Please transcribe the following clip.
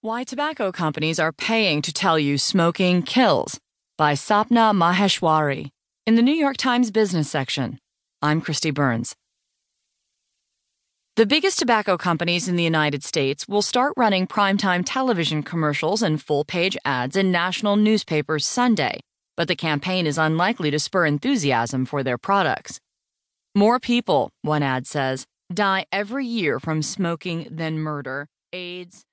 Why Tobacco Companies Are Paying to Tell You Smoking Kills by Sapna Maheshwari in the New York Times Business section. I'm Kristi Burns. The biggest tobacco companies in the United States will start running primetime television commercials and full page ads in national newspapers Sunday, but the campaign is unlikely to spur enthusiasm for their products. More people, one ad says, die every year from smoking than murder, AIDS,